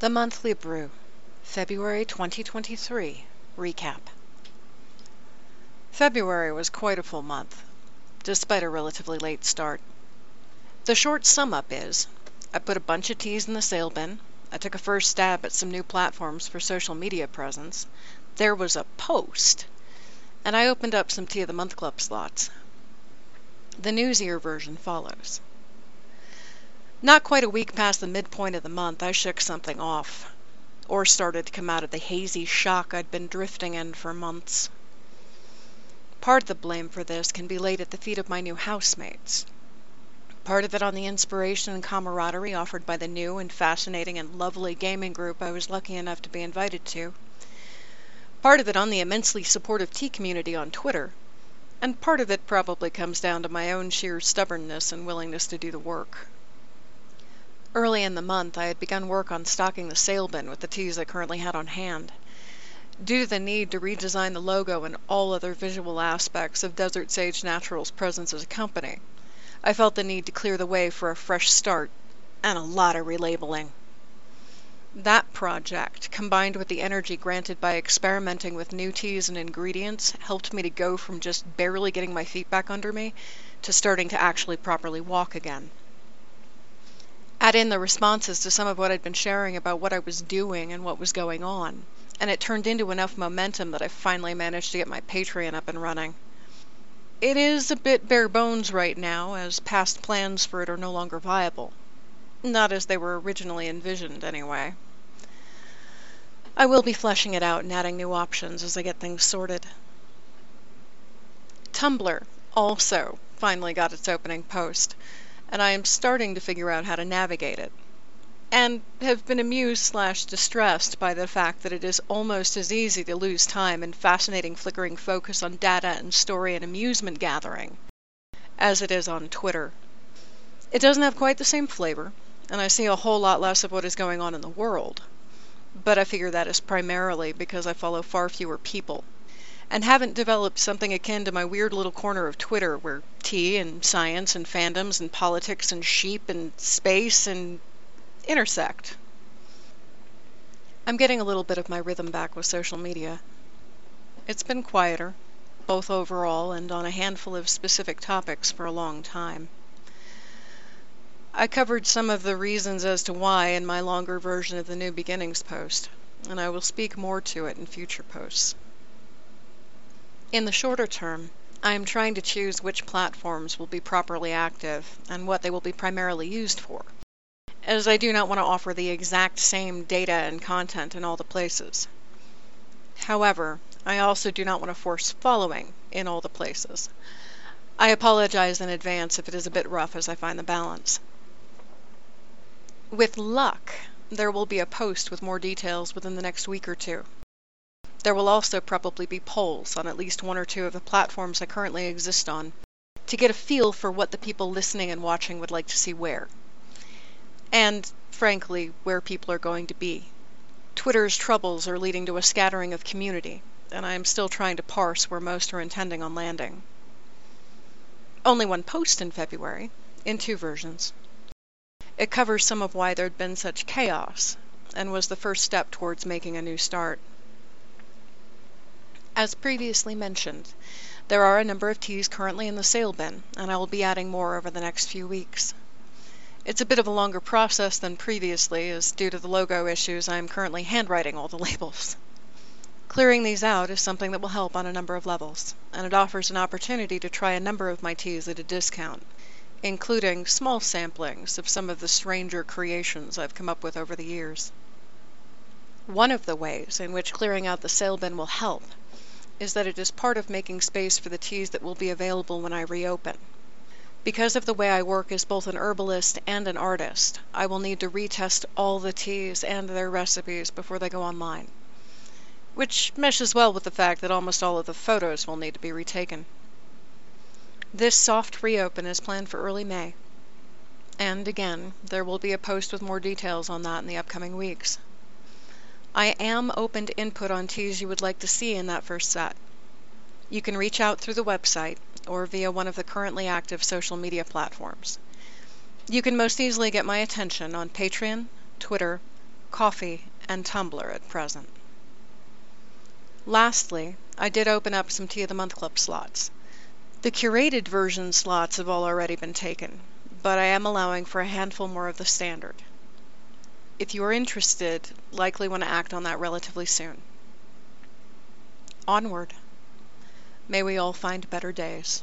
The Monthly Brew, February 2023 Recap. February was quite a full month, despite a relatively late start. The short sum up is I put a bunch of teas in the sale bin, I took a first stab at some new platforms for social media presence, there was a post, and I opened up some Tea of the Month Club slots. The newsier version follows. Not quite a week past the midpoint of the month, I shook something off, or started to come out of the hazy shock I'd been drifting in for months. Part of the blame for this can be laid at the feet of my new housemates. Part of it on the inspiration and camaraderie offered by the new and fascinating and lovely gaming group I was lucky enough to be invited to. Part of it on the immensely supportive tea community on Twitter. And part of it probably comes down to my own sheer stubbornness and willingness to do the work. Early in the month, I had begun work on stocking the sale bin with the teas I currently had on hand. Due to the need to redesign the logo and all other visual aspects of Desert Sage Natural's presence as a company, I felt the need to clear the way for a fresh start and a lot of relabeling. That project, combined with the energy granted by experimenting with new teas and ingredients, helped me to go from just barely getting my feet back under me to starting to actually properly walk again add in the responses to some of what I'd been sharing about what I was doing and what was going on, and it turned into enough momentum that I finally managed to get my Patreon up and running. It is a bit bare bones right now, as past plans for it are no longer viable. Not as they were originally envisioned, anyway. I will be fleshing it out and adding new options as I get things sorted. Tumblr also finally got its opening post and I am starting to figure out how to navigate it. And have been amused slash distressed by the fact that it is almost as easy to lose time in fascinating flickering focus on data and story and amusement gathering as it is on Twitter. It doesn't have quite the same flavor, and I see a whole lot less of what is going on in the world. But I figure that is primarily because I follow far fewer people and haven't developed something akin to my weird little corner of Twitter where tea and science and fandoms and politics and sheep and space and intersect. I'm getting a little bit of my rhythm back with social media. It's been quieter, both overall and on a handful of specific topics for a long time. I covered some of the reasons as to why in my longer version of the New Beginnings post, and I will speak more to it in future posts. In the shorter term, I am trying to choose which platforms will be properly active and what they will be primarily used for, as I do not want to offer the exact same data and content in all the places. However, I also do not want to force following in all the places. I apologize in advance if it is a bit rough as I find the balance. With luck, there will be a post with more details within the next week or two. There will also probably be polls on at least one or two of the platforms I currently exist on to get a feel for what the people listening and watching would like to see where. And, frankly, where people are going to be. Twitter's troubles are leading to a scattering of community, and I am still trying to parse where most are intending on landing. Only one post in February, in two versions. It covers some of why there'd been such chaos, and was the first step towards making a new start. As previously mentioned, there are a number of teas currently in the sale bin, and I will be adding more over the next few weeks. It's a bit of a longer process than previously, as due to the logo issues I am currently handwriting all the labels. Clearing these out is something that will help on a number of levels, and it offers an opportunity to try a number of my teas at a discount, including small samplings of some of the stranger creations I've come up with over the years. One of the ways in which clearing out the sale bin will help is that it is part of making space for the teas that will be available when I reopen. Because of the way I work as both an herbalist and an artist, I will need to retest all the teas and their recipes before they go online. Which meshes well with the fact that almost all of the photos will need to be retaken. This soft reopen is planned for early May. And again, there will be a post with more details on that in the upcoming weeks. I am open to input on teas you would like to see in that first set. You can reach out through the website or via one of the currently active social media platforms. You can most easily get my attention on Patreon, Twitter, Ko-fi, and Tumblr at present. Lastly, I did open up some Tea of the Month Club slots. The curated version slots have all already been taken, but I am allowing for a handful more of the standard. If you are interested, likely want to act on that relatively soon. Onward. May we all find better days.